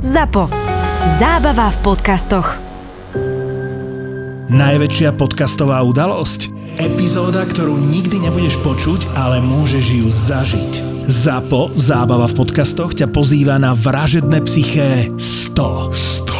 ZAPO. Zábava v podcastoch. Najväčšia podcastová udalosť? Epizóda, ktorú nikdy nebudeš počuť, ale môžeš ju zažiť. ZAPO, zábava v podcastoch, ťa pozýva na vražedné psyché 100. 100.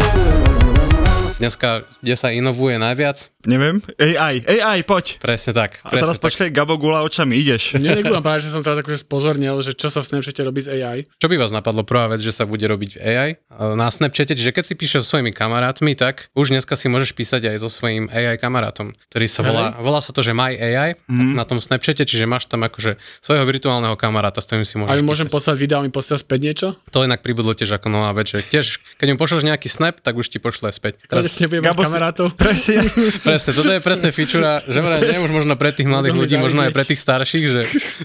Dneska, kde sa inovuje najviac? Neviem. AI, AI, poď. Presne tak. A Presne teraz počkaj, Gabo Gula očami, ideš. Nie, nekúvam práve, že som teraz akože spozornil, že čo sa v Snapchate robí z AI. Čo by vás napadlo prvá vec, že sa bude robiť v AI? Na Snapchate, čiže keď si píšeš so svojimi kamarátmi, tak už dneska si môžeš písať aj so svojím AI kamarátom, ktorý sa volá, volá sa to, že My AI mm. na tom Snapchate, čiže máš tam akože svojho virtuálneho kamaráta, s ktorým si môžeš A my môžem poslať video a mi posielať späť niečo? To inak pribudlo tiež ako nová vec, že tiež, keď mu pošleš nejaký snap, tak už ti pošle späť. Teraz, Konečne budem mať si- kamarátov. Presne. presne, toto je presne feature, a že vraj, nie už možno pre tých mladých ľudí, možno aj pre tých starších, že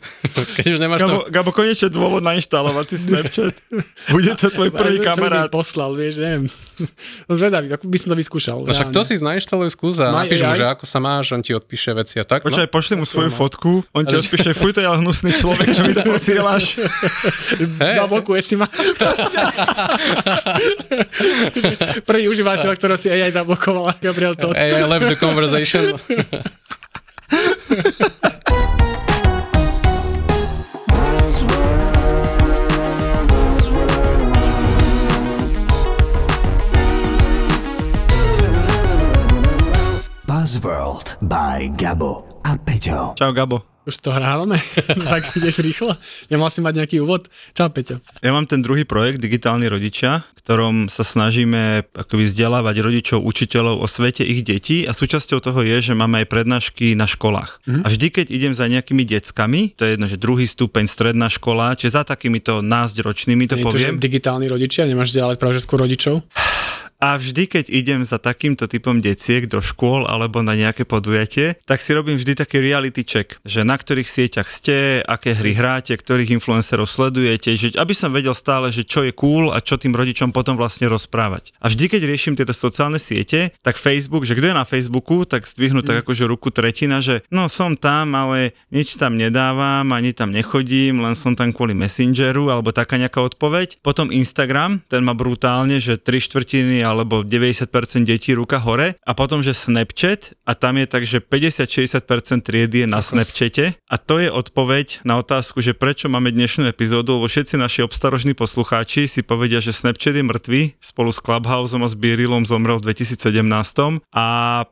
keď už nemáš Gabo, to... Gabo, konečne dôvod nainštalovať si Snapchat. Bude to tvoj prvý Čo kamarát. poslal, vieš, neviem. No zvedavý, ako by som to vyskúšal. No však to si nainštaluj skús a napíš mu, že ako sa máš, on ti odpíše veci a tak. Počkaj, pošli mu svoju fotku, on ti odpíše, fuj, to je ale hnusný človek, čo mi to posieláš. Hej. Zablokuje si ma. Prvý užívateľ, ktorého si AI zablokovala, Gabriel Todd. Hey, I left the conversation. Buzzworld by Gabo a Peťo. Čau, Gabo. Už to hrávame? tak ideš rýchlo? Nemal si mať nejaký úvod? Čau, Peťo. Ja mám ten druhý projekt, Digitálni rodičia, ktorom sa snažíme akoby vzdelávať rodičov, učiteľov o svete ich detí a súčasťou toho je, že máme aj prednášky na školách. A vždy, keď idem za nejakými deckami, to je jedno, že druhý stupeň, stredná škola, čiže za takýmito násťročnými to Nie je to, že poviem. digitálni rodičia, nemáš vzdelávať práve skôr rodičov? A vždy, keď idem za takýmto typom deciek do škôl alebo na nejaké podujatie, tak si robím vždy taký reality check, že na ktorých sieťach ste, aké hry hráte, ktorých influencerov sledujete, že aby som vedel stále, že čo je cool a čo tým rodičom potom vlastne rozprávať. A vždy, keď riešim tieto sociálne siete, tak Facebook, že kto je na Facebooku, tak zdvihnú tak akože ruku tretina, že no som tam, ale nič tam nedávam, ani tam nechodím, len som tam kvôli Messengeru alebo taká nejaká odpoveď. Potom Instagram, ten má brutálne, že 3 štvrtiny alebo 90% detí ruka hore a potom, že Snapchat a tam je tak, že 50-60% triedy je na Snapchate a to je odpoveď na otázku, že prečo máme dnešnú epizódu, lebo všetci naši obstarožní poslucháči si povedia, že Snapchat je mŕtvy, spolu s Clubhouseom a s Beerilom zomrel v 2017 a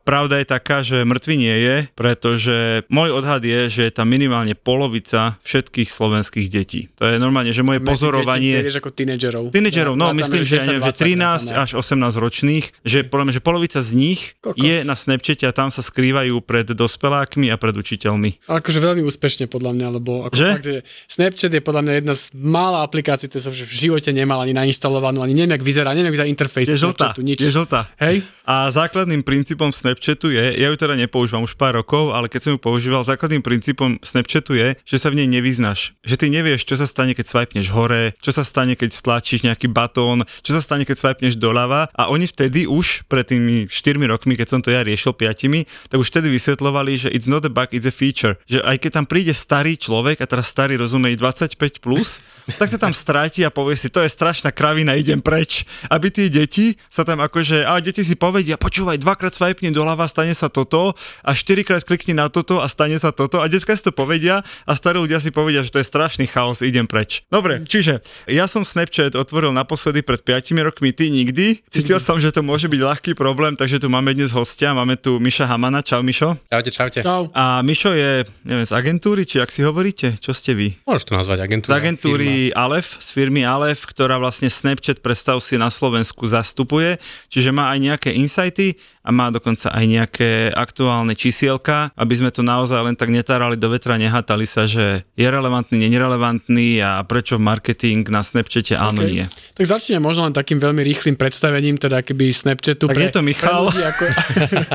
pravda je taká, že mŕtvy nie je, pretože môj odhad je, že je tam minimálne polovica všetkých slovenských detí. To je normálne, že moje pozorovanie... Vieš ako tínedžerov. Tínedžerov, no Rátame, myslím, že, ja neviem, že 13 10, 20, až 18 ročných, že podľa mňa, že polovica z nich Kokos. je na Snapchate a tam sa skrývajú pred dospelákmi a pred učiteľmi. Akože veľmi úspešne podľa mňa, lebo ako Že? fakt, že Snapchat je podľa mňa jedna z mála aplikácií, ktoré som v živote nemal ani nainštalovanú, ani neviem, jak vyzerá, neviem, jak vyzerá interfejs Je žltá, Snapchatu, nič. je žltá. Hej? A základným princípom Snapchatu je, ja ju teda nepoužívam už pár rokov, ale keď som ju používal, základným princípom Snapchatu je, že sa v nej nevyznáš. Že ty nevieš, čo sa stane, keď swipeneš hore, čo sa stane, keď stlačíš nejaký batón, čo sa stane, keď swipeneš doľava. A oni vtedy už, pred tými 4 rokmi, keď som to ja riešil 5, tak už vtedy vysvetlovali, že it's not a bug, it's a feature. Že aj keď tam príde starý človek, a teraz starý rozumej 25+, plus, tak sa tam stráti a povie si, to je strašná kravina, idem preč. Aby tie deti sa tam akože, a deti si povedia, počúvaj, dvakrát swipe doľava, stane sa toto a štyrikrát klikni na toto a stane sa toto a detská si to povedia a starí ľudia si povedia, že to je strašný chaos, idem preč. Dobre, čiže ja som Snapchat otvoril naposledy pred 5 rokmi, ty nikdy. Si Zistil som, že to môže byť ľahký problém, takže tu máme dnes hostia. Máme tu Miša Hamana. Čau, Mišo. Čaute, čaute. Čau. A Mišo je, neviem, z agentúry, či ak si hovoríte? Čo ste vy? Môžeš to nazvať Z agentúra. agentúry Alef, z firmy Alef, ktorá vlastne Snapchat, predstav si, na Slovensku zastupuje. Čiže má aj nejaké insighty a má dokonca aj nejaké aktuálne čísielka, aby sme to naozaj len tak netárali do vetra, nehatali sa, že je relevantný, nie je relevantný a prečo marketing na Snapchate áno, OK. nie. Tak začneme možno len takým veľmi rýchlým predstavením, teda keby Snapchatu Tak je to Michal? Pre ľudí ako...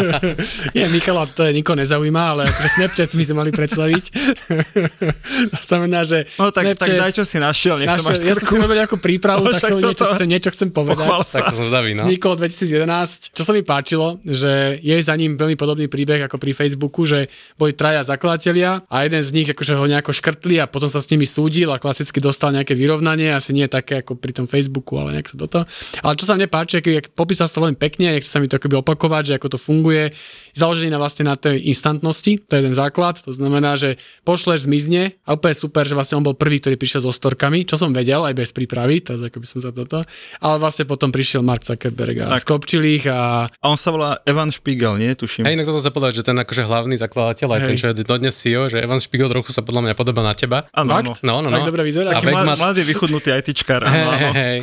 Nie, Michala to je nikoho nezaujíma, ale pre Snapchat by sme mali predstaviť. to znamená, že No tak, tak Snapchat- daj, čo si našiel, nech to Našiel, máš ja som si robil nejakú prípravu, No, tak som niečo, chcem, niečo chcem povedať. Pochvál sa. Tak to som zdavý, no. Vznikol 2011. Čo sa mi páčilo, že je za ním veľmi podobný príbeh ako pri Facebooku, že boli traja zakladatelia a jeden z nich akože ho nejako škrtli a potom sa s nimi súdil a klasicky dostal nejaké vyrovnanie, asi nie také ako pri tom Facebooku, ale nejak sa do toho. Ale čo sa mne páči, ako, jak popísal si to veľmi pekne, nechce sa mi to akoby opakovať, že ako to funguje, založený na vlastne na tej instantnosti, to je ten základ, to znamená, že pošleš, zmizne a úplne super, že vlastne on bol prvý, ktorý prišiel so storkami, čo som vedel aj bez prípravy, teraz ako by som za toto, ale vlastne potom prišiel Mark Zuckerberg a Tak. skopčil ich a A on sa volá Evan Spiegel, nie? Tuším. Hej, inak to sa povedať, že ten akože hlavný zakladateľ, aj Hej. ten, čo je dodnes CEO, že Evan Spiegel trochu sa podľa mňa podobá na teba. Áno. No, no, no. Tak dobre vyzerá. Taký mladý, vychudnutý ITčkar. Hej, hej.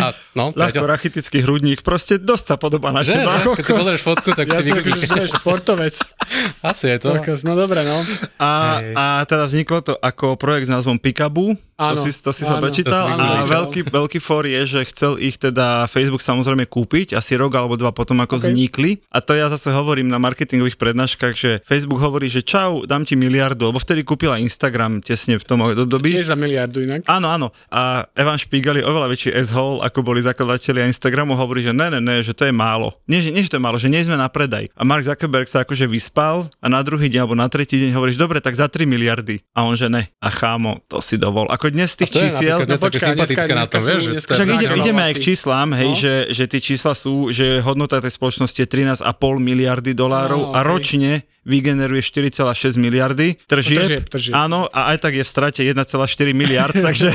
A, a, no, Ľahko rachitický hrudník, proste dosť sa podobá na Že, teba. keď si pozrieš fotku, tak ja si vykúpiš. je športovec. Asi je to. Kokos, No dobre, no. A, Hej. a teda vzniklo to ako projekt s názvom Pikabu. Áno, to si, to si sa áno. dočítal. To som a veľký, veľký for je, že chcel ich teda Facebook samozrejme kúpiť, asi rok alebo dva potom ako OK. vznikli. A to ja zase hovorím na marketingových prednáškach, že Facebook hovorí, že čau, dám ti miliardu, lebo vtedy kúpila Instagram tesne v tom období. Tiež za miliardu inak. Áno, áno. A Evan Spiegel je oveľa väčší s-hole, ako boli zakladatelia Instagramu. Hovorí, že ne, ne, ne, že to je málo. Nie, že, nie, že to je málo, že nie sme na predaj. A Mark Zuckerberg sa akože vyspal a na druhý deň alebo na tretí deň hovoríš, dobre, tak za 3 miliardy. A on, že ne. A chámo, to si dovol. Ako dnes z tých čísiel... No počkaj, dneska- na dneska vieš, dneska to je Však ide, ideme aj k číslám, hej, No. že, že tie čísla sú, že hodnota tej spoločnosti je 13,5 miliardy dolárov No, a ročne vygeneruje 4,6 miliardy tržieb. Tržieb, tržieb. Áno, a aj tak je v strate 1,4 miliard, takže,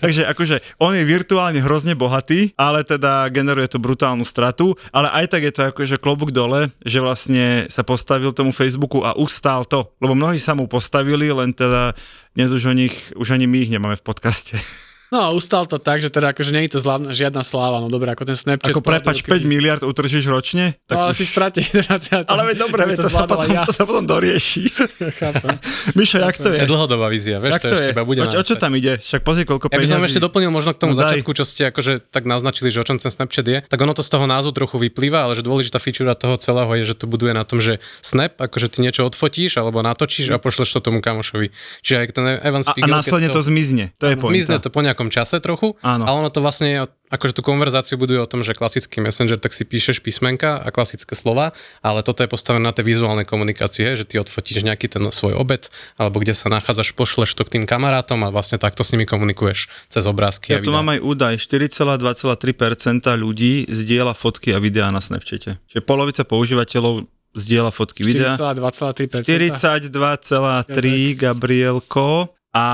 takže akože on je virtuálne hrozne bohatý, ale teda generuje tú brutálnu stratu, ale aj tak je to akože klobúk dole, že vlastne sa postavil tomu Facebooku a ustál to, lebo mnohí sa mu postavili, len teda dnes už o nich, už ani my ich nemáme v podcaste. No a ustal to tak, že teda akože nie je to zlavná, žiadna sláva, no dobre, ako ten Snapchat. Ako prepač, 5 keby- miliard utržíš ročne? No ale už- si 11. Ale veď dobre, to, sa potom, ja. to sa potom dorieši. Chápem. Mišo, jak to je? je dlhodobá vízia, vieš, Jak to, ešte iba bude o, o čo tam ide? Však pozri, koľko Ja by som ešte doplnil možno k tomu No začiatku, čo ste akože tak naznačili, že o čom ten Snapchat je. Tak ono to z toho názvu trochu vyplýva, ale že dôležitá feature toho celého je, že to buduje na tom, že Snap, akože ty niečo odfotíš alebo natočíš a pošleš to tomu kamošovi. Čiže aj ten Evan A, a Spiegel, následne to zmizne. To je Zmizne to po nejakom čase trochu, Áno. ale ono to vlastne akože tú konverzáciu buduje o tom, že klasický messenger, tak si píšeš písmenka a klasické slova, ale toto je postavené na tej vizuálnej komunikácii, že ty odfotíš nejaký ten svoj obed, alebo kde sa nachádzaš, pošleš to k tým kamarátom a vlastne takto s nimi komunikuješ cez obrázky a Ja tu mám aj údaj, 4,2,3% ľudí zdieľa fotky a videá na Snapchate. Čiže polovica používateľov zdieľa fotky, videá. 42,3%. 42,3 Gabrielko a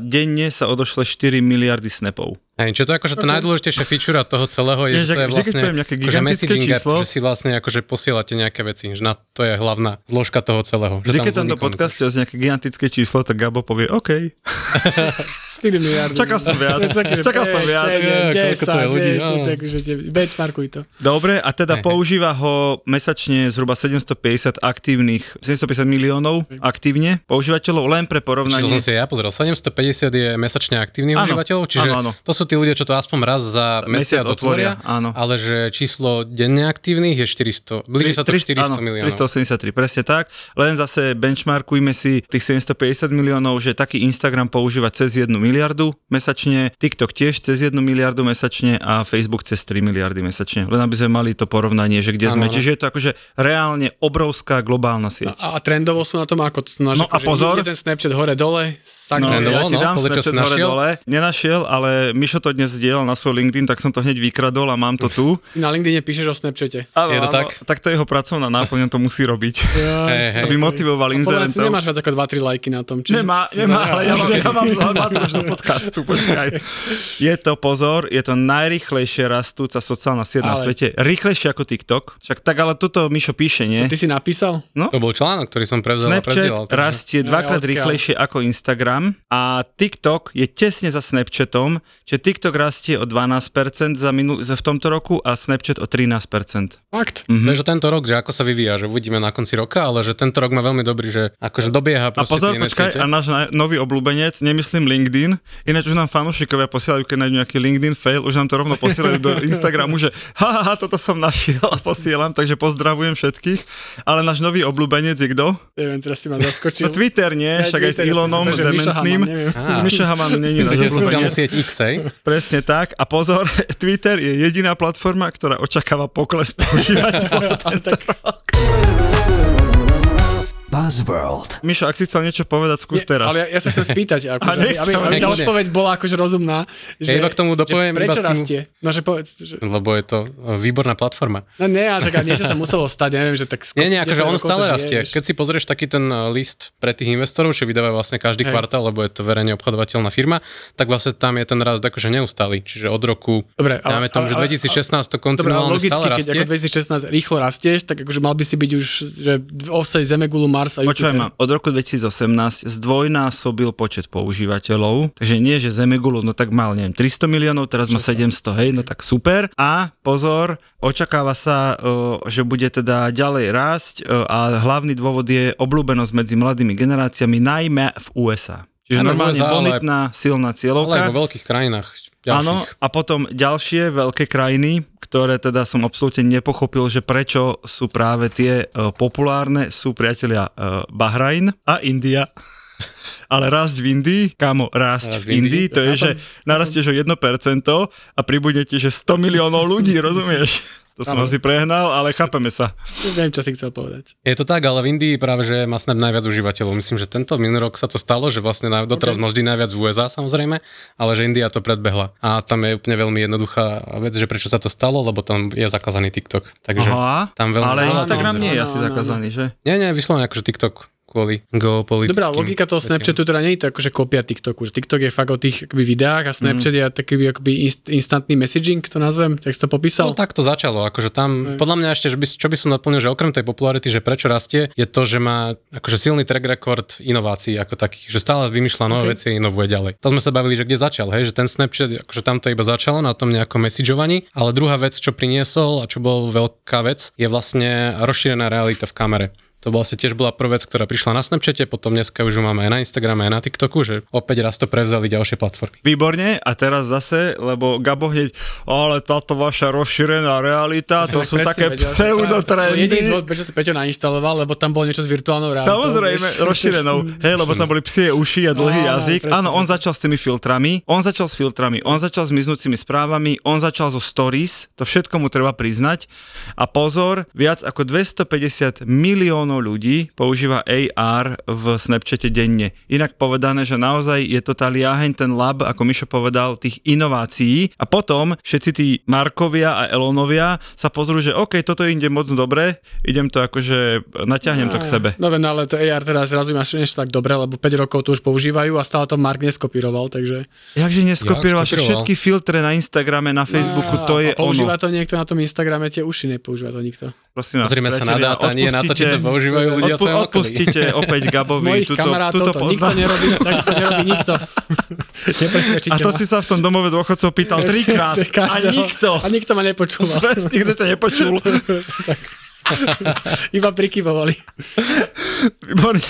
denne sa odošle 4 miliardy snapov. Hej, čo to je akože to najdôležitejšia feature toho celého je, že to je vlastne nejaké akože app, číslo- že si vlastne akože posielate nejaké veci, že na to je hlavná zložka toho celého. Vždy, že keď tam do podcaste oznie nejaké gigantické číslo, tak Gabo povie OK. 4 miliardy. Čakal som viac. Čakal som viac. sedem, Je, koľko to je 10, ľudí, vieš, to akože benchmarkuj to. Dobre, a teda používa ho mesačne zhruba 750 aktívnych, 750 miliónov aktívne používateľov, len pre To som porovnanie. si ja pozrel. 750 je mesačne aktívnych Áno, užívateľov, čiže áno, áno. to sú tí ľudia, čo to aspoň raz za mesiac, Mesiac otvoria, otvoria, áno. ale že číslo denne aktívnych je 400, blíži sa to k 400 áno, miliónov. 383, presne tak. Len zase benchmarkujme si tých 750 miliónov, že taký Instagram používa cez 1 miliardu mesačne, TikTok tiež cez 1 miliardu mesačne a Facebook cez 3 miliardy mesačne. Len aby sme mali to porovnanie, že kde Áno, sme. áno. Čiže je to akože reálne obrovská globálna sieť. A, a trendovo sú na tom ako? Znamená, No a že pozor. Je ten Snapchat hore-dole, Tak, No, Trendoval, ja ti no, dám čo Snapchat hore dole. Nenašiel, ale Mišo to dnes zdieľal na svoj LinkedIn, tak som to hneď vykradol a mám to tu. Na LinkedIne píšeš o Snapchate. Áno, Je to tak? Tak to je jeho pracovná náplň, on to musí robiť. Hej, hej. Aby motivoval Podľa inzerentov. nemáš viac ako 2-3 lajky na tom. Či... Nemá, nemá, ale ja mám, ja mám dva do podcastu, počkaj. Je to, pozor, je to najrychlejšie rastúca sociálna sieť na Ale- svete. Rýchlejšie ako TikTok. Však tak, ale toto Mišo píše, nie? Ty si napísal? To bol článok, ktorý som prevzal a prezdielal. Snapchat rastie dvakrát odkiaľ? rýchlejšie ako Instagram a TikTok je tesne za Snapchatom, čiže TikTok rastie o 12% za minul- za v tomto roku a Snapchat o 13%. Fakt? Mhm. Takže tento rok, že ako sa vyvíja, že uvidíme na konci roka, ale že tento rok má veľmi dobrý, že akože dobieha A pozor, počkaj, a náš nový obľúbenec, nemyslím LinkedIn, ináč už nám fanúšikovia posielajú, keď nájdú nejaký LinkedIn fail, už nám to rovno posielajú do Instagramu, že ha, ha, ha, toto som našiel a posielam, takže pozdravujem všetkých. Ale náš nový obľúbenec je kto? Neviem, teraz si ma zaskočil. No Twitter nie, Ja však aj s ja som Že Mišo Haman, není obľúbenec. sieť X? Presne tak. A pozor, Twitter je jediná platforma, ktorá očakáva pokles používateľov tento rok. Buzzworld. Mišo, ak si chcel niečo povedať, skús teraz. Ale ja, ja sa chcem spýtať, akože, A nech aby, aby, aby tá odpoveď bola akože rozumná. Že, iba k tomu dopoviem, že prečo iba rastie? No, že povedz, že, Lebo je to výborná platforma. no nie, a čaká, niečo sa muselo stať, ja neviem, že tak skoro Nie, nie, akože 10 on stále rastie. Keď si pozrieš taký ten uh, list pre tých investorov, čo vydávajú vlastne každý Hej. kvartál, lebo je to verejne obchodovateľná firma, tak vlastne tam je ten rast akože neustály. Čiže od roku, Dobre, dáme tomu, že 2016 to Dobre, ale kontinuálne logicky, stále keď rastie. ako 2016 rýchlo rastieš, tak akože mal by si byť už, že osej Zemegulu, Mars a Počujem Jupiter. ma, od roku 2018 zdvojnásobil počet používateľov, takže nie, že Zemegulu, no tak mal, neviem, 300 miliónov, teraz má 700, hej, no tak super. A pozor, očakáva sa, že bude teda ďalej rásť a hlavný dôvod je obľúbenosť medzi mladými generáciami, najmä v USA. Čiže normálne USA, ale- bonitná, silná Ale aj cieľovka. vo veľkých krajinách. Áno, ďalších. a potom ďalšie veľké krajiny, ktoré teda som absolútne nepochopil, že prečo sú práve tie uh, populárne, sú priatelia uh, Bahrajn a India. Ale rásť v Indii, kámo, rásť Rásť v Indii, to je, že narastieš o 1% a pribudne ti, že 100 miliónov ľudí, rozumieš? To som asi prehnal, ale chápeme sa. Neviem, čo si chcel povedať. Je to tak, ale v Indii práve, že má Snap najviac užívateľov. Myslím, že tento minulý rok sa to stalo, že vlastne na, doteraz okay. vždy najviac v USA samozrejme, ale že India to predbehla. A tam je úplne veľmi jednoduchá vec, že prečo sa to stalo, lebo tam je zakázaný TikTok. Takže Aha, tam veľmi ale Instagram nie je asi zakázaný, že? Nie, nie, vyslovene akože TikTok kvôli geopolitickým. Dobrá, logika toho. Snapchatu teda nie je to akože kopia TikToku, že TikTok je fakt o tých akoby videách a Snapchat Mhm. je taký akoby inst, instantný messaging, to nazvem, tak si to popísal. No tak to začalo, akože tam, podľa mňa ešte, že by, čo by som naplnil, že okrem tej popularity, že prečo rastie, je to, že má akože silný track record inovácií ako takých, že stále vymýšľa nové Okay. veci a inovuje ďalej. To sme sa bavili, že kde začal, hej, že ten Snapchat, akože tam to iba začalo na tom nejakom messageovaní, ale druhá vec, čo priniesol a čo bol veľká vec, je vlastne rozšírená realita v kamere. To vlastne tiež bola prvá vec, ktorá prišla na Snapchate, potom dneska už máme aj na Instagrame, aj na TikToku, že opäť raz to prevzali ďalšie platformy. Výborne, a teraz zase, lebo Gabo hneď, ale táto vaša rozšírená realita, to sú také pseudotrendy. Jediný dôvod, prečo si Peťo nainštaloval, lebo tam bolo niečo s virtuálnou realitou. Samozrejme, rozšírenou. Hej, lebo tam boli psie uši a dlhý jazyk. presne. Áno, on začal s tými filtrami, on začal s filtrami, on začal s miznúcimi správami, on začal so stories, to všetko mu treba priznať. A pozor, viac ako 250 miliónov ľudí používa AR v Snapchate denne. Inak povedané, že naozaj je to tá liaheň, ten lab, ako Mišo povedal, tých inovácií. A potom všetci tí Markovia a Elonovia sa pozrú, že OK, toto ide moc dobre, idem to akože, natiahnem to k sebe. No no ale to AR teraz zrazu máš niečo tak dobre, lebo 5 rokov to už používajú a stále to Mark neskopíroval, takže... Jakže neskopíroval, Jak všetky filtre na Instagrame, na Facebooku, to je a používa ono. to niekto na tom Instagrame, tie uši nepoužíva to nikto. Prosím vás, Pozrime sa na dáta, nie na to, či to používajú ľudia odpu- okolí. Odpustite opäť Gabovi túto, túto to nikto nerobí, tak to nerobí nikto. A to ma. si sa v tom domove dôchodcov pýtal trikrát. A nikto. A nikto ma nepočúval. Presne, nikto ťa nepočul. Iba prikyvovali. Výborne.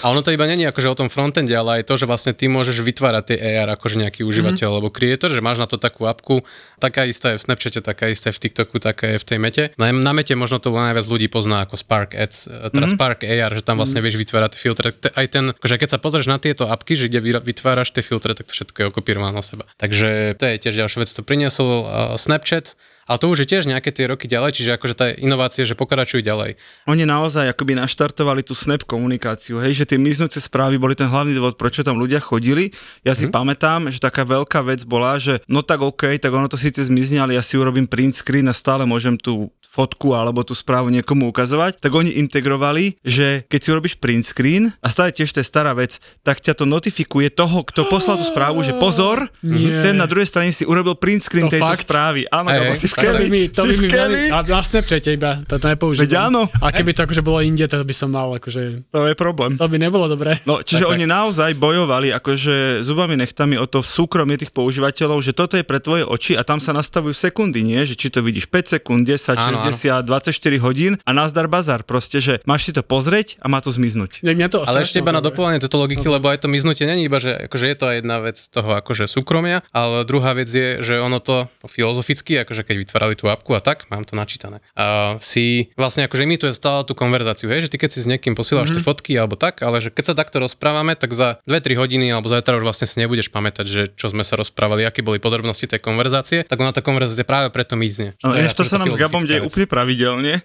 A ono to iba není akože o tom frontende, ale aj to, že vlastne ty môžeš vytvárať tie AR akože nejaký užívateľ Mhm. alebo creator, že máš na to takú apku, taká istá je v Snapchate, taká istá je v TikToku, taká je v tej mete. Na, na mete možno to najviac ľudí pozná ako Spark Ads, eh, teda Mhm. Spark AR, že tam vlastne vieš vytvárať filtre. Aj ten, akože keď sa pozrieš na tieto apky, že kde vytváraš tie filtre, tak to všetko je okopírované na seba. Takže to je tiež ďalšia vec, to priniesol uh, Snapchat. Ale to už je tiež nejaké tie roky ďalej, čiže akože tá inovácie, že pokračujú ďalej. Oni naozaj akoby naštartovali tú snap komunikáciu, hej, že tie miznúce správy boli ten hlavný dôvod, prečo tam ľudia chodili. Ja si pamätám, že taká veľká vec bola, že no tak OK, tak ono to síce zmizne, ale ja si urobím print screen a stále môžem tú fotku alebo tú správu niekomu ukazovať, tak oni integrovali, že keď si urobíš print screen a stále tiež to je stará vec, tak ťa to notifikuje toho, kto poslal tú správu, že pozor, Nie. ten na druhej strane si urobil print screen To tejto fakt? správy. Áno, lebo si v tak Kelly, mi, to si by v Kelly. a na Snapchate iba, to, to nepoužívam. Veď áno. A keby to akože bolo inde, to by som mal, akože, To je problém. to by nebolo dobré. No, čiže Tak, oni naozaj bojovali akože zubami nechtami o to súkromie tých používateľov, že toto je pre tvoje oči a tam sa nastavujú sekundy, nie? Že či to vidíš 5 sekúnd, 10, Áno, 60, 24 hodín a nazdar bazar. Proste, že máš si to pozrieť a má to zmiznúť. Mňa to Ale ešte iba na doplnenie tejto logiky, lebo aj to miznutie není iba, že akože je to aj jedna vec toho akože súkromia, ale druhá vec je, že ono to filozoficky, akože keď vytvárali tú apku a tak, mám to načítané, a si vlastne akože imituje stále tú konverzáciu, hej, že ty keď si s niekým posieláš mm-hmm. tie fotky alebo tak, ale že keď sa takto rozprávame, tak za 2-3 hodiny alebo zajtra už vlastne si nebudeš pamätať, že čo sme sa rozprávali, aké boli podrobnosti tej konverzácie, tak ona tá konverzácia práve preto mizne. No, je ešte to akože sa nám s Gabom deje. Úplne pravidelne,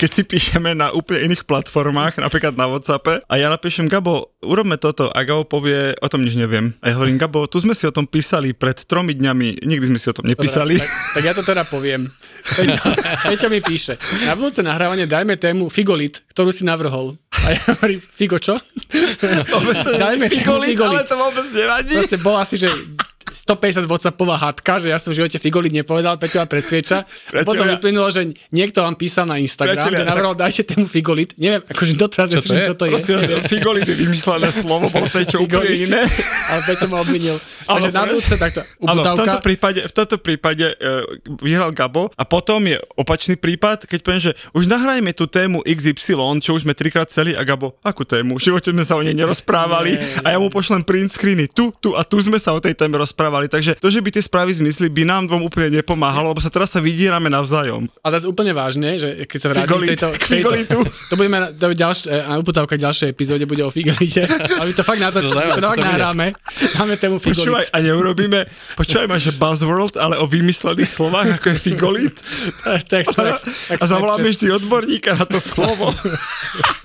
keď si píšeme na úplne iných platformách, napríklad na Whatsappe a ja napíšem Gabo, urobme toto a Gabo povie, o tom nič neviem. A ja hovorím, Gabo, tu sme si o tom písali pred tromi dňami, nikdy sme si o tom nepísali. Tak, tak ja to teda poviem. Peťo, Peťo mi píše, na budúce nahrávanie dajme tému Figolit, ktorú si navrhol. A ja hovorím, Figo čo? Dajme tému figolit, ale Figolit. to vôbec nevadí. Proste bola asi, že 150 WhatsAppová hadka, že ja som v živote Figolit nepovedal, Peťo ma presvieča. A potom Priatelia- vyplynulo, že niekto vám písal na Instagram, Priatelia, že navrhol, dajte tému Figolit. Neviem, akože doteraz Čo to neviem, čo to je. Prosím figolit je vymyslené slovo, bolo to niečo úplne iné. Ale Peťo ma obvinil. Takže na budúce takto. Áno, v tomto prípade, v tomto prípade uh, vyhral Gabo a potom je opačný prípad, keď poviem, že už nahrajme tú tému XY, čo už sme trikrát celý a Gabo, akú tému? V živote sme sa o nej nerozprávali a ja mu pošlem print screeny. Tu, tu a tu sme sa o tej téme rozprávali. Takže to, že by tie správy zmysly, by nám dvom úplne nepomáhalo, lebo sa teraz sa vydierame navzájom. A zase úplne vážne, že keď sa vrátim k tejto, k to budeme na, to ďalš, a uputávka ďalšej epizóde bude o figolite. A my to fakt na to, To to, to nahráme. Máme tému Počúvaj, figolit. a neurobíme, počúvaj ma, že buzzworld, ale o vymyslených slovách, ako je figolit. tak, tak, tak, a zavoláme vždy odborníka na to slovo.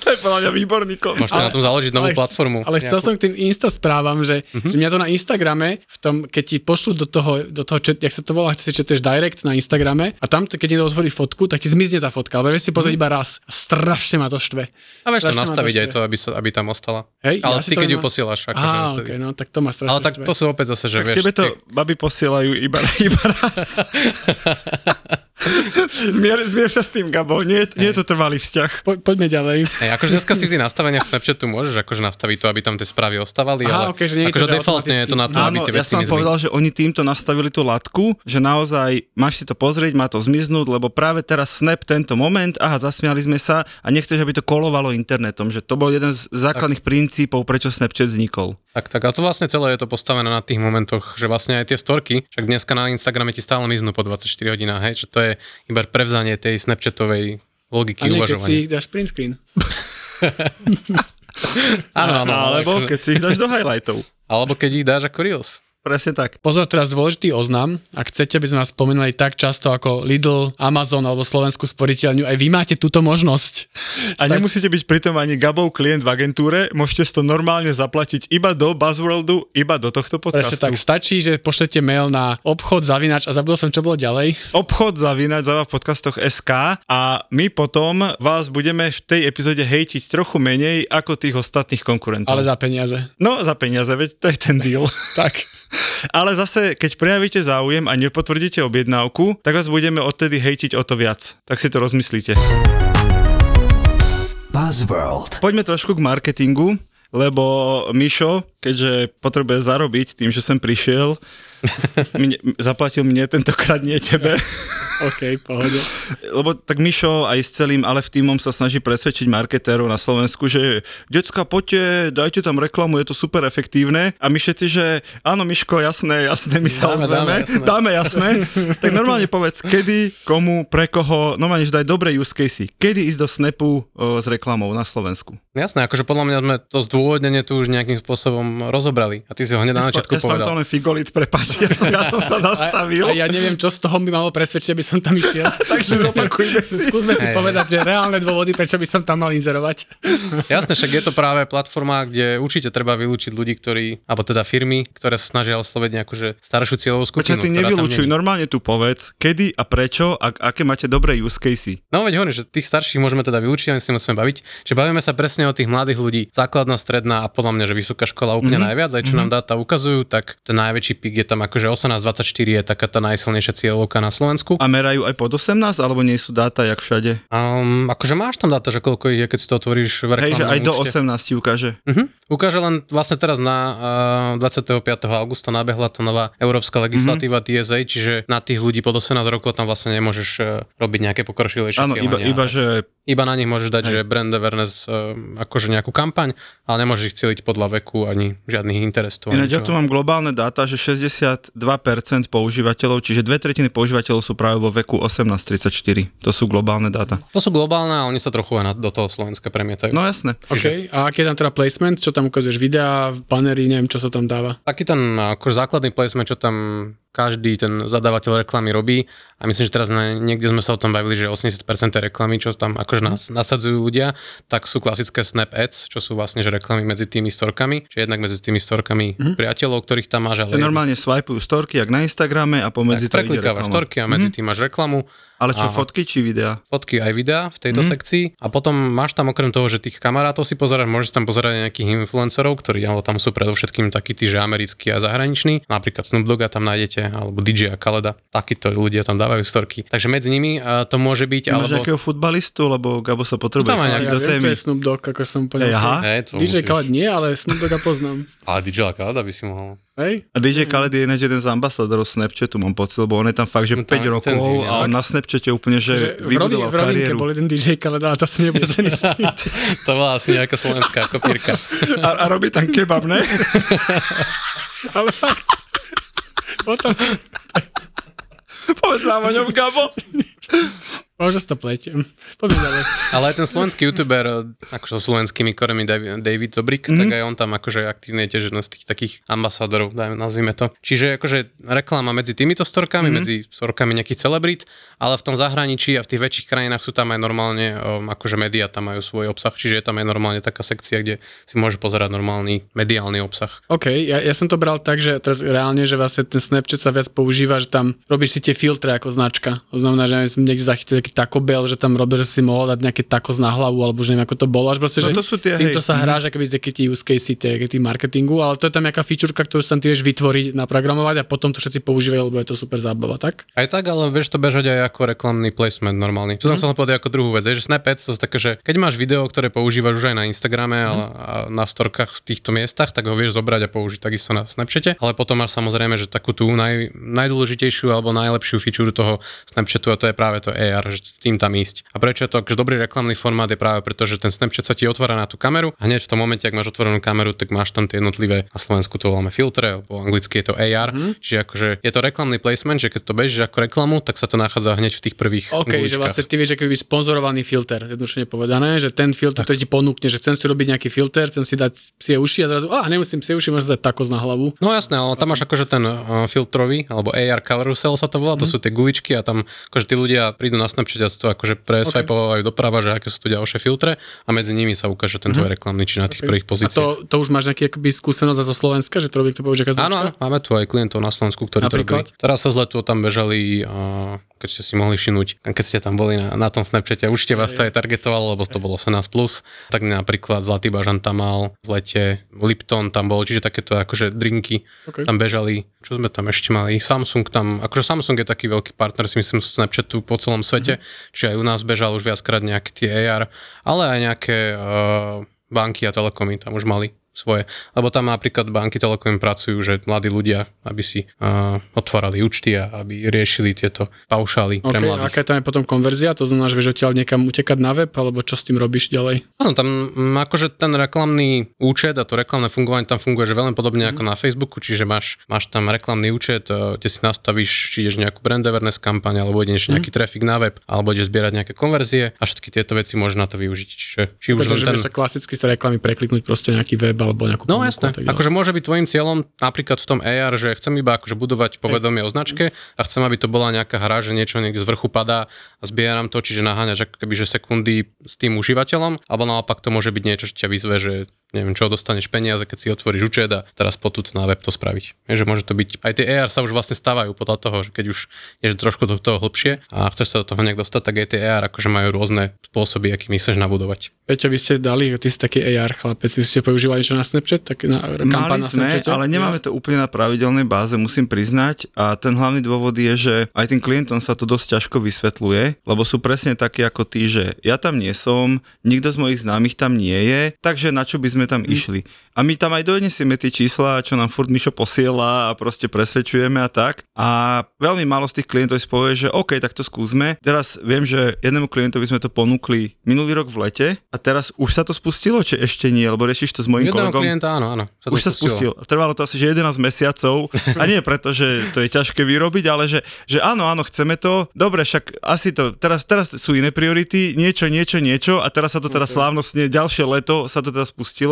to je podľa mňa výborný koncept. Môžete na tom založiť novú ale, platformu. Ale chcel nejakú. som k tým Insta správam, že, Mhm. že mňa to na Instagrame, v tom, keď ti pošlú do toho, do toho chat, jak sa to volá, čo si četuješ direct na Instagrame a tam, keď niekto otvorí fotku, tak ti zmizne tá fotka, ale vieš si pozrieť iba raz. Strašne ma to štve. A vieš to ma nastaviť aj štve. to, aby, sa, aby tam ostala. Hej, ale ja si ty, to keď ju viem- posielaš. Akože Á, vtedy. okay, no tak to ma strašne Ale tak štve. to sú opäť zase, že Tak vieš, tebe to ty- baby posielajú iba, iba raz. zmier, zmier sa s tým, Gabo. Nie, nie je to trvalý vzťah. Po, poďme ďalej. Hej, akože dneska si v tých nastaveniach Snapchatu môžeš akože nastaviť to, aby tam tie správy ostávali, Aha, ale okej, že nie je to, akože že defaultne je to na to, aby Áno, tie ja veci som vám mizli. povedal, že oni týmto nastavili tú latku, že naozaj máš si to pozrieť, má to zmiznúť, lebo práve teraz Snap tento moment, aha, zasmiali sme sa a nechceš, aby to kolovalo internetom, že to bol jeden z základných princípov, prečo Snapchat vznikol. Tak, tak, a to vlastne celé je to postavené na tých momentoch, že vlastne aj tie storky, však dneska na Instagrame ti stále miznú po 24 hodinách, hej, že to je iba prevzanie tej Snapchatovej logiky A keď si uvažovania. ich dáš print screen. Áno, áno, Alebo keď si ich dáš do highlightov. alebo keď ich dáš ako Reels. Presne tak. Pozor, teraz dôležitý oznam. Ak chcete, aby sme vás spomínali tak často ako Lidl, Amazon alebo Slovenskú sporiteľňu, aj vy máte túto možnosť. A nemusíte byť pritom ani Gabov klient v agentúre, môžete to normálne zaplatiť iba do Buzzworldu, iba do tohto Presne podcastu. tak, stačí, že pošlete mail na obchod zavinač a zabudol som, čo bolo ďalej. obchod zavinať za v podcastoch SK a my potom vás budeme v tej epizóde hejtiť trochu menej ako tých ostatných konkurentov. Ale za peniaze. No, za peniaze, veď to je ten deal. Tak. Ale zase, keď prejavíte záujem a nepotvrdíte objednávku, tak vás budeme odtedy hejtiť o to viac. Tak si to rozmyslíte. Buzzworld. Poďme trošku k marketingu, lebo Mišo, keďže potrebuje zarobiť tým, že sem prišiel, mne, zaplatil mne tentokrát nie tebe. OK, pohode. Lebo tak Mišo aj s celým ale v týmom sa snaží presvedčiť marketérov na Slovensku, že decka, poďte, dajte tam reklamu, je to super efektívne. A my všetci, že áno, Miško, jasné, jasné, my sa Dáme, ozveme. dáme, jasné. Dáme, jasné. tak normálne povedz, kedy, komu, pre koho, normálne, že daj dobré use casey. Kedy ísť do Snapu o, s reklamou na Slovensku? Jasné, akože podľa mňa sme to zdôvodnenie tu už nejakým spôsobom rozobrali. A ty si ho hneď na začiatku ja som to povedal. len figolic, prepáč, ja som, ja som sa zastavil. A, a ja neviem, čo z toho by malo presvedčiť, aby som tam išiel. Takže zopakujme si. Skúsme si povedať, že reálne dôvody, prečo by som tam mal inzerovať. Jasné, však je to práve platforma, kde určite treba vylúčiť ľudí, ktorí, alebo teda firmy, ktoré sa snažia osloviť nejakú že staršiu cieľovú skupinu. Počkaj, ty není. normálne tu povedz, kedy a prečo a aké máte dobré use casey. No veď hovorím, že tých starších môžeme teda vylúčiť, a my si musíme baviť, že bavíme sa presne o tých mladých ľudí, základná, stredná a podľa mňa, že vysoká škola úplne mm-hmm. najviac, aj čo nám dáta ukazujú, tak ten najväčší pik je tam akože 18-24 je taká tá najsilnejšia cieľovka na Slovensku. A merajú aj pod 18, alebo nie sú dáta jak všade? Um, akože máš tam dáta, že koľko ich je, keď si to otvoríš v Hej, že reklamnom aj do účte. 18 ti ukáže. Mhm. Ukáže len vlastne teraz na uh, 25. augusta nabehla tá nová európska legislatíva mm-hmm. TSA, čiže na tých ľudí pod 18 rokov tam vlastne nemôžeš uh, robiť nejaké pokročilejšie Áno, iba, iba že iba na nich môžeš dať, že brand awareness, uh, akože nejakú kampaň, ale nemôžeš ich cieliť podľa veku ani žiadnych interesov. Ináč ja tu mám globálne dáta, že 62% používateľov, čiže dve tretiny používateľov sú práve vo veku 18-34. To sú globálne dáta. To sú globálne a oni sa trochu aj do toho Slovenska premietajú. No jasné. OK, a aký je tam teda placement? Čo tam ukazuješ? Videá, banery, neviem, čo sa tam dáva. Taký ten akože základný placement, čo tam každý ten zadávateľ reklamy robí a myslím, že teraz na, niekde sme sa o tom bavili, že 80% tej reklamy, čo tam akože nás, nasadzujú ľudia, tak sú klasické Snap Ads, čo sú vlastne že reklamy medzi tými storkami, čiže jednak medzi tými storkami mm-hmm. priateľov, ktorých tam máš, ale normálne swipujú storky, jak na Instagrame a pomedzi to ide reklama. storky a medzi tým máš reklamu, Ale čo, Aha. fotky či videá? fotky aj videa v tejto mm-hmm. sekcii a potom máš tam okrem toho, že tých kamarátov si pozeráš, môžeš tam pozerať aj nejakých influencerov, ktorí ale tam sú predovšetkým takí tí, že americkí a zahraniční, napríklad Snoop Dogga tam nájdete, alebo DJ a Kaleda, takíto ľudia tam dávajú storky. Takže medzi nimi uh, to môže byť, Ty alebo... nejakého futbalistu, lebo Gabo sa potrebuje Tam aj do viem, témy. to je Snoop Dogg, ako som povedal. Hej, aha. To DJ musíš- Khaled nie, ale Snoop Dogga poznám. Ale DJ a Kaleda by si mohol. Hej? A DJ Khaled je ináč jeden z ambasadorov Snapchatu, mám pocit, lebo on je tam fakt, že No 5 tam rokov a on na Snapchate úplne, že, Že vybudoval v rodinke kariéru. bol jeden DJ Khaled, ale to asi nebude ten istý. to bola asi nejaká slovenská kopírka. A, a robí tam kebab, ne? ale fakt. Potom, Povedz nám o ňom, Gabo. možno si to pletiem. Poďme ďalej. Ale aj ten slovenský youtuber, akože so slovenskými koremi David, Dobrik, mm-hmm. tak aj on tam akože aktívne je tiež jeden z tých takých ambasádorov, dajme, nazvime to. Čiže akože reklama medzi týmito storkami, mm-hmm. medzi storkami nejakých celebrít, ale v tom zahraničí a v tých väčších krajinách sú tam aj normálne, um, akože médiá tam majú svoj obsah, čiže je tam aj normálne taká sekcia, kde si môže pozerať normálny mediálny obsah. OK, ja, ja som to bral tak, že teraz reálne, že vlastne ten Snapchat sa viac používa, že tam robíš si tie filtre ako značka. To znamená, že neviem, som niekde zachytil taký Taco Bell, že tam robíš, že si mohol dať nejaké takos na hlavu, alebo že neviem, ako to bolo. Až proste, No že to sú tie, týmto hej. sa hráš, akoby také tie use case, tie, tie marketingu, ale to je tam nejaká featureka, ktorú sa ty vieš vytvoriť, naprogramovať a potom to všetci používajú, lebo je to super zábava, tak? Aj tak, ale vieš to bežať aj ako reklamný placement normálny. Tu som chcel povedať ako druhú vec, je, že Snapchat to sú také, že keď máš video, ktoré používaš už aj na Instagrame a, a na storkách v týchto miestach, tak ho vieš zobrať a použiť takisto na Snapchate. Ale potom máš samozrejme, že takú tú naj, najdôležitejšiu alebo najlepšiu feature toho Snapchatu a to je práve to AR, že s tým tam ísť. A prečo je to že dobrý reklamný formát je práve preto, že ten Snapchat sa ti otvára na tú kameru a hneď v tom momente, ak máš otvorenú kameru, tak máš tam tie jednotlivé, na Slovensku to voláme filtre, po anglicky je to AR, mm. čiže akože je to reklamný placement, že keď to bežíš ako reklamu, tak sa to nachádza hneď v tých prvých OK, že guličkách. vlastne ty vieš, ako by sponzorovaný filter, jednoduchne povedané, že ten filter, to ti ponúkne, že chcem si robiť nejaký filter, chcem si dať si uši a zrazu, a nemusím si uši, môžem si dať takos na hlavu. No jasné, ale tam máš akože ten uh, filtrový, alebo AR carousel sa to volá, to sú tie guličky a tam akože tí ľudia prídu na Snapchat a si to akože preswipovajú doprava, že aké sú tu ďalšie filtre a medzi nimi sa ukáže ten tvoj reklamný, či na tých prvých A pozíciách. to, to už máš nejaký akoby skúsenosť zo Slovenska, že to robí kto povie, že Áno, máme tu aj klientov na Slovensku, ktorí to Napríklad? robili. Teraz sa z letu tam bežali, uh, keď ste si mohli šinúť, keď ste tam boli na, na tom Snapchate, určite vás to aj targetovalo, lebo to bolo 18+. Plus. Tak napríklad Zlatý bažan tam mal v lete, Lipton tam bol, čiže takéto akože drinky OK. tam bežali. Čo sme tam ešte mali? Samsung tam, akože Samsung je taký veľký partner, si myslím, Snapchatu po celom svete, čiže aj u nás bežal už viackrát nejaké tie AR, ale aj nejaké uh, banky a telekomy tam už mali svoje. Lebo tam napríklad banky telekom pracujú, že mladí ľudia, aby si uh, otvárali účty a aby riešili tieto paušály pre OK, mladých. aká tam je potom konverzia? To znamená, že vieš odtiaľ niekam utekať na web, alebo čo s tým robíš ďalej? Áno, tam mm, akože ten reklamný účet a to reklamné fungovanie tam funguje že veľmi podobne ako na Facebooku, čiže máš, máš tam reklamný účet, eh, kde si nastavíš, či ideš nejakú brand awareness kampaň, alebo ideš nejaký traffic na web, alebo ideš zbierať nejaké konverzie a všetky tieto veci môžeš na to využiť. Čiže či už Pretože ten... sa klasicky z reklamy prekliknúť proste nejaký web alebo nejakú No jasné, akože môže byť tvojim cieľom napríklad v tom AR, že chcem iba akože budovať povedomie o značke a chcem, aby to bola nejaká hra, že niečo niekde z vrchu padá a zbieram to, čiže naháňaš ako keby, že sekundy s tým užívateľom, alebo naopak to môže byť niečo, čo ťa vyzve, že neviem čo, dostaneš peniaze, keď si otvoríš účet a teraz potúc na web to spraviť. Je, že môže to byť, aj tie AR sa už vlastne stávajú podľa toho, že keď už ješ trošku do toho hlbšie a chceš sa do toho nejak dostať, tak aj tie AR akože majú rôzne spôsoby, akými chceš nabudovať. Peťo, vy ste dali, ty si taký AR chlapec, vy ste používali niečo na Snapchat, tak na kampaň Mali na sme, Snapchate? ale nemáme to úplne na pravidelnej báze, musím priznať. A ten hlavný dôvod je, že aj tým klientom sa to dosť ťažko vysvetľuje, lebo sú presne takí ako ty, že ja tam nie som, nikto z mojich známych tam nie je, takže na čo by sme tam išli. A my tam aj donesieme tie čísla, čo nám furt Mišo posiela a proste presvedčujeme a tak. A veľmi málo z tých klientov si povie, že OK, tak to skúsme. Teraz viem, že jednému klientovi sme to ponúkli minulý rok v lete a teraz už sa to spustilo, či ešte nie, lebo riešiš to s mojím Jedného kolegom. klienta, áno, áno. to Už sa spustil. Trvalo to asi že 11 mesiacov a nie preto, že to je ťažké vyrobiť, ale že, že áno, áno, chceme to. Dobre, však asi to, teraz, teraz sú iné priority, niečo, niečo, niečo a teraz sa to teda slávnostne, ďalšie leto sa to teda spustilo.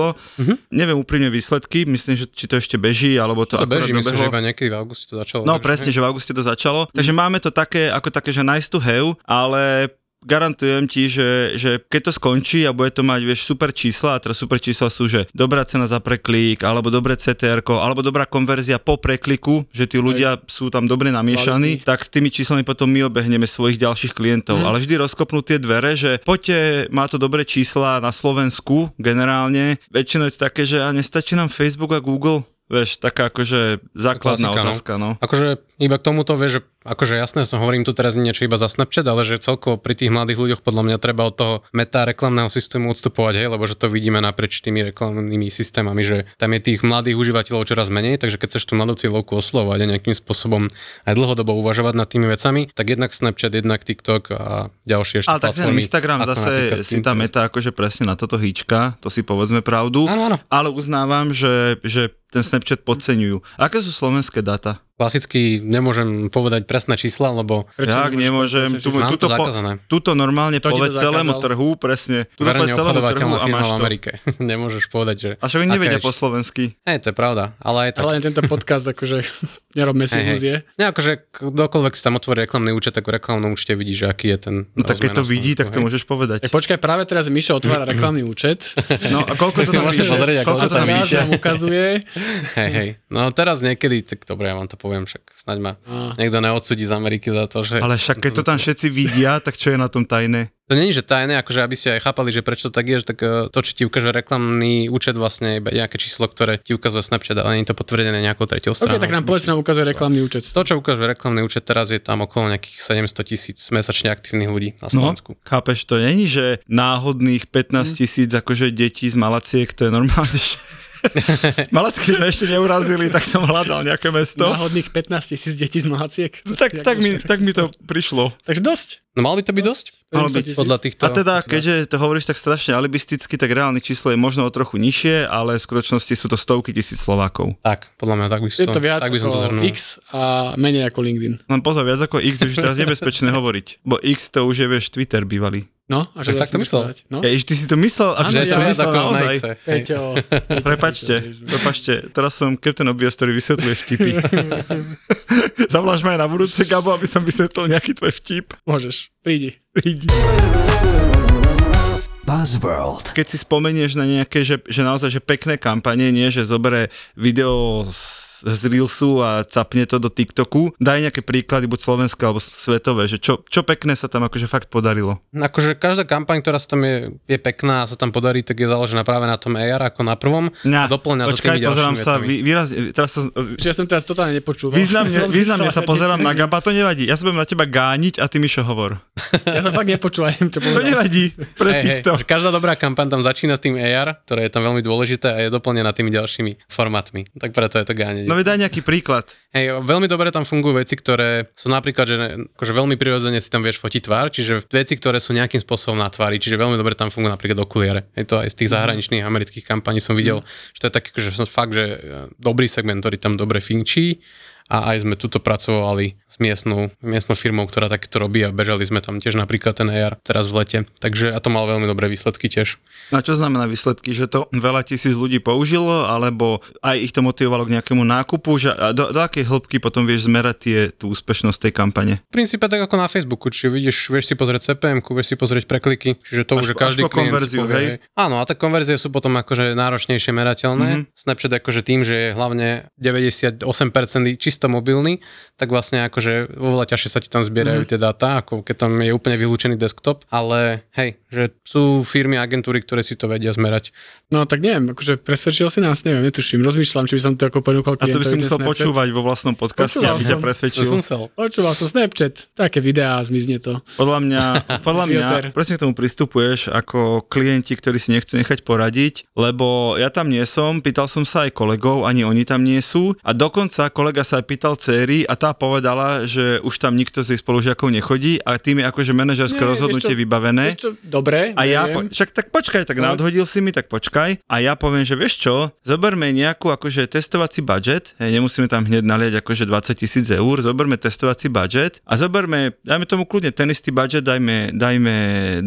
Neviem úprimne výsledky, myslím, že či to ešte beží, alebo to, To beží, myslím, že iba niekedy v auguste to začalo. No presne, že v auguste to začalo. Takže máme to také, ako také, že nice to have, ale garantujem ti, že, že keď to skončí a bude to mať, vieš, super čísla, a teraz super čísla sú, že dobrá cena za preklik, alebo dobré CTR, alebo dobrá konverzia po prekliku, že tí ľudia sú tam dobre namiešaní, tak s tými číslami potom my obehneme svojich ďalších klientov. Ale vždy rozkopnú tie dvere, že poďte, má to dobré čísla na Slovensku generálne. Väčšinou je to také, že a nestačí nám Facebook a Google. Vieš, taká akože základná Klasika, no. otázka, no. Akože iba k tomuto vieš, že akože jasné, som hovorím tu teraz niečo iba za Snapchat, ale že celkovo pri tých mladých ľuďoch podľa mňa treba od toho meta reklamného systému odstupovať, hej, lebo že to vidíme naprieč tými reklamnými systémami, že tam je tých mladých užívateľov čoraz menej, takže keď chceš tú mladú cieľovku oslovať a nejakým spôsobom aj dlhodobo uvažovať nad tými vecami, tak jednak Snapchat, jednak TikTok a ďalšie ešte Ale tak ten Instagram zase si tá meta akože presne na toto hýčka, to si povedzme pravdu. Áno, áno. Ale uznávam, že, že ten Snapchat podceňujú. Aké sú slovenské dáta? Klasicky nemôžem povedať presné čísla, lebo Jak nemôžem, tu, tuto, po, tuto normálne To povedz celému trhu, presne. Tuto povedz celému trhu a máš v to. Amerike. Nemôžeš povedať, že... A však nevedia je- po slovensky. Hej, to je pravda, ale aj tak. Ale len tento podcast, akože nerobme si ilúzie. Nie, akože kdokoľvek si tam otvorí reklamný účet, tak v reklamnom účte vidí, že aký je ten... No tak keď to vidí, tak to môžeš povedať. Tak počkaj, práve teraz Mišo otvára reklamný účet. No a koľko to tam píše? Koľko to tam ukazuje. Hej, hej. No teraz niekedy, tak dobre, ja vám to poviem, však snaď ma niekto neodsudí z Ameriky za to, že... Ale však keď to tam všetci vidia, tak čo je na tom tajné? To není, že tajné, akože aby ste aj chápali, že prečo to tak je, že tak eh, to, čo ti ukáže reklamný účet, vlastne iba nejaké číslo, ktoré ti ukazuje Snapchat, ale nie je to potvrdené nejakou tretou OK, stranou. tak nám povedz, nám ukazuje reklamný účet. To, čo ukáže reklamný účet, teraz je tam okolo nejakých 700 tisíc mesačne aktívnych ľudí na No, Slovensku. chápeš, to není, že náhodných 15 tisíc akože detí z Malaciek, to je normálne, že... Malacky sme ešte neurazili, tak som hľadal nejaké mesto. Náhodných 15 tisíc detí z Malaciek. Tak, tak, mi, tak mi to prišlo. Takže dosť. No mal by to byť dosť? Malo 70 byť. Podľa týchto... A teda, keďže to hovoríš tak strašne alibisticky, tak reálne číslo je možno o trochu nižšie, ale v skutočnosti sú to stovky tisíc Slovákov. Tak, podľa mňa, tak by, si Je to, to viac tak by som to ako zhrnul. X a menej ako LinkedIn. Len pozor, viac ako X už teraz nebezpečné hovoriť, bo X to už je, vieš, Twitter bývalý. No, a že Tak tak to myslel. povedať? No? Ja, ty si to myslel, a že ja si to myslel ako na naozaj. Peťo. Prepačte, prepačte, teraz som Captain Obvious, ktorý vysvetľuje vtipy. Zavoláš ma aj na budúce, Gabo, aby som vysvetlil nejaký tvoj vtip. Môžeš, prídi. Prídi. Buzzworld. Keď si spomenieš na nejaké, že, že naozaj že pekné kampanie, nie, že zobere video z, z Reelsu a capne to do TikToku, daj nejaké príklady, buď slovenské alebo svetové, že čo, čo pekné sa tam akože fakt podarilo. Akože každá kampaň, ktorá sa tam je, je pekná a sa tam podarí, tak je založená práve na tom AR ako na prvom. Na, a doplňa to počkaj, tými pozerám sa, vy, výraz, teraz sa, Že ja som teraz totálne nepočúval. významne, významne sa pozerám na Gaba, to nevadí. Ja sa budem na teba gániť a ty Mišo hovor. Ja som fakt nepočul, aj čo To povedal. nevadí, Hej, precíť hej, to. každá dobrá kampaň tam začína s tým AR, ktoré je tam veľmi dôležité a je doplnená tými ďalšími formátmi. Tak preto je to gáňanie. No daj nejaký príklad. Hej, veľmi dobre tam fungujú veci, ktoré sú napríklad, že akože veľmi prirodzene si tam vieš fotiť tvár, čiže veci, ktoré sú nejakým spôsobom na tvári, čiže veľmi dobre tam fungujú napríklad okuliare. Je to aj z tých zahraničných amerických kampaní som videl, že to je taký, že som fakt, že e, dobrý segment, ktorý tam dobre finčí a aj sme tuto pracovali s miestnou, miestnou firmou, ktorá takéto robí a bežali sme tam tiež napríklad ten AR teraz v lete. Takže a to mal veľmi dobré výsledky tiež. A čo znamená výsledky? Že to veľa tisíc ľudí použilo, alebo aj ich to motivovalo k nejakému nákupu? Že, a do, do akej hĺbky potom vieš zmerať tie, tú úspešnosť tej kampane? V princípe tak ako na Facebooku, čiže vidíš, vieš si pozrieť CPM, vieš si pozrieť prekliky, čiže to Až už každý až klient konverziu, povie, hej? Áno, a tak konverzie sú potom akože náročnejšie merateľné. Mm-hmm. Snapchat akože tým, že je hlavne 98% čisto mobilný, tak vlastne akože oveľa ťažšie sa ti tam zbierajú mm-hmm. tie dáta, ako keď tam je úplne vylúčený desktop, ale hej, že sú firmy, agentúry, ktoré si to vedia zmerať. No tak neviem, akože presvedčil si nás, neviem, netuším, rozmýšľam, či by som to ako ponúkal A to by si musel Snapchat. počúvať vo vlastnom podcaste, Počúval aby ťa som. To presvedčil. som chcel. Počúval som Snapchat, také videá zmizne to. Podľa mňa, podľa mňa presne k tomu pristupuješ ako klienti, ktorí si nechcú nechať poradiť, lebo ja tam nie som, pýtal som sa aj kolegov, ani oni tam nie sú a dokonca kolega sa aj pýtal céry a tá povedala, že už tam nikto z jej spolužiakov nechodí a tým je akože manažerské rozhodnutie čo, vybavené. Čo, dobre, A ja, po, neviem. však tak počkaj, tak Povedz. nadhodil si mi, tak počkaj. A ja poviem, že vieš čo, zoberme nejakú akože testovací budget, hej, nemusíme tam hneď naliať akože 20 tisíc eur, zoberme testovací budget a zoberme, dajme tomu kľudne ten istý budget, dajme, dajme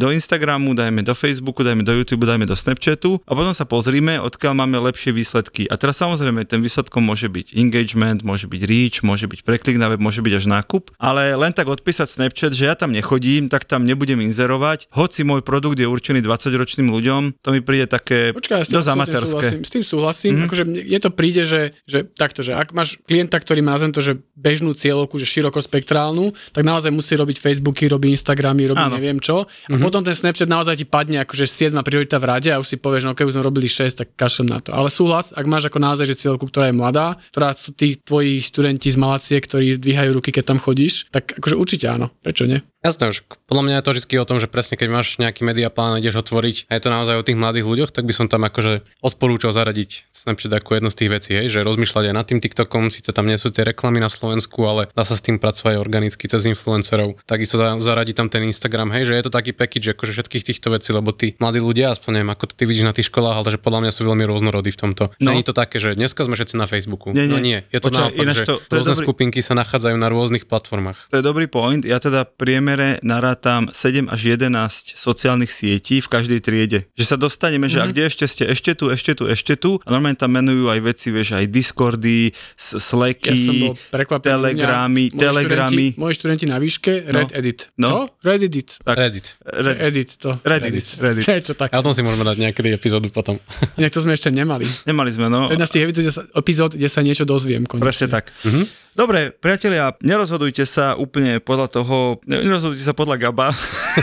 do Instagramu, dajme do Facebooku, dajme do YouTube, dajme do Snapchatu a potom sa pozrime, odkiaľ máme lepšie výsledky. A teraz samozrejme, ten výsledkom môže byť engagement, môže byť reach, môže byť preklik na web, môže byť až nákup, ale len tak odpísať Snapchat, že ja tam nechodím, tak tam nebudem inzerovať. Hoci môj produkt je určený 20-ročným ľuďom, to mi príde také Počkaj, ja dosť amatérske. súhlasím. S tým súhlasím. Mm. Akože je to príde, že, že takto, že ak máš klienta, ktorý má nazvem to, že bežnú cieľovku, že širokospektrálnu, tak naozaj musí robiť Facebooky, robí Instagramy, robí Áno. neviem čo. A potom ten Snapchat naozaj ti padne akože 7 priorita v rade a už si povieš, no keby sme robili 6, tak kašlem na to. Ale súhlas, ak máš ako naozaj že cieľovku, ktorá je mladá, ktorá sú tí tvoji študenti z Malacie, ktorí dvíhajú ruky, keď tam chodíš, tak akože určite áno. Prečo nie? Jasné, už podľa mňa je to vždy o tom, že presne keď máš nejaký mediaplán a ideš otvoriť a je to naozaj o tých mladých ľuďoch, tak by som tam akože odporúčal zaradiť Snapchat ako jednu z tých vecí, hej, že rozmýšľať aj nad tým TikTokom, síce tam nie sú tie reklamy na Slovensku, ale dá sa s tým pracovať organicky cez influencerov. Takisto za- zaradiť tam ten Instagram, hej, že je to taký package akože všetkých týchto vecí, lebo tí mladí ľudia, aspoň neviem, ako ty vidíš na tých školách, ale že podľa mňa sú veľmi rôznorodí v tomto. No. Není to také, že dneska sme všetci na Facebooku. Nie, nie. No nie, je to Počkaj, naopak, že to- to rôzne dobrý- skupinky sa nachádzajú na rôznych platformách. To je dobrý point. Ja teda v priemere narátam 7 až 11 sociálnych sietí v každej triede. Že sa dostaneme, že mm-hmm. a kde ešte ste, ešte tu, ešte tu, ešte tu. A normálne tam menujú aj veci, vieš, aj Discordy, Ja Slacky, prekvapený. Telegramy, Mňa- moji Telegramy. Študenti, moji študenti na výške, Red Edit. No. Čo? Red Edit. Tak. Reddit. Red, Edit to. Reddit, Reddit. To je čo tak. A o tom si môžeme dať niekedy epizódu potom. Inak to sme ešte nemali. Nemali sme, no. To je jedna z tých epizód, kde sa- epizód, kde sa niečo dozviem. Konečne. Presne tak. Mm-hmm. Dobre, priatelia, nerozhodujte sa úplne podľa toho, ne- nerozhodujte sa podľa Gaba,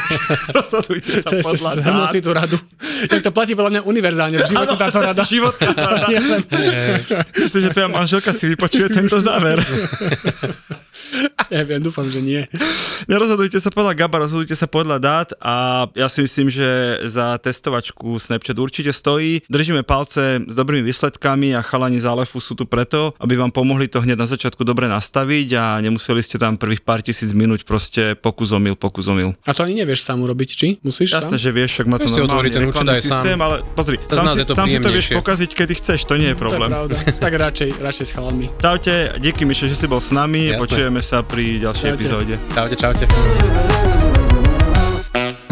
rozhodujte sa podľa dát. si tú radu. Tak to platí podľa mňa univerzálne v živote Áno, táto rada. Životná rada. Nie len- Myslím, že tvoja manželka si vypočuje tento záver. Neviem, dúfam, že nie. Nerozhodujte sa podľa Gaba, rozhodujte sa podľa dát a ja si myslím, že za testovačku Snapchat určite stojí. Držíme palce s dobrými výsledkami a chalani z Alefu sú tu preto, aby vám pomohli to hneď na začiatku dobre nastaviť a nemuseli ste tam prvých pár tisíc minút proste pokus omyl, pokus omyl. A to ani nevieš sám urobiť, či? Musíš Jasné, sám? že vieš, však má to normálny otvoriť ten aj sám. systém, ale pozri, Z sám si, to sám si to vieš pokaziť, kedy chceš, to nie je To je problém. pravda. Tak radšej, radšej s chalami. Čaute, díky Mišo, že si bol s nami, Jasné. počujeme sa pri ďalšej Čaute. epizóde. Čaute, čaute.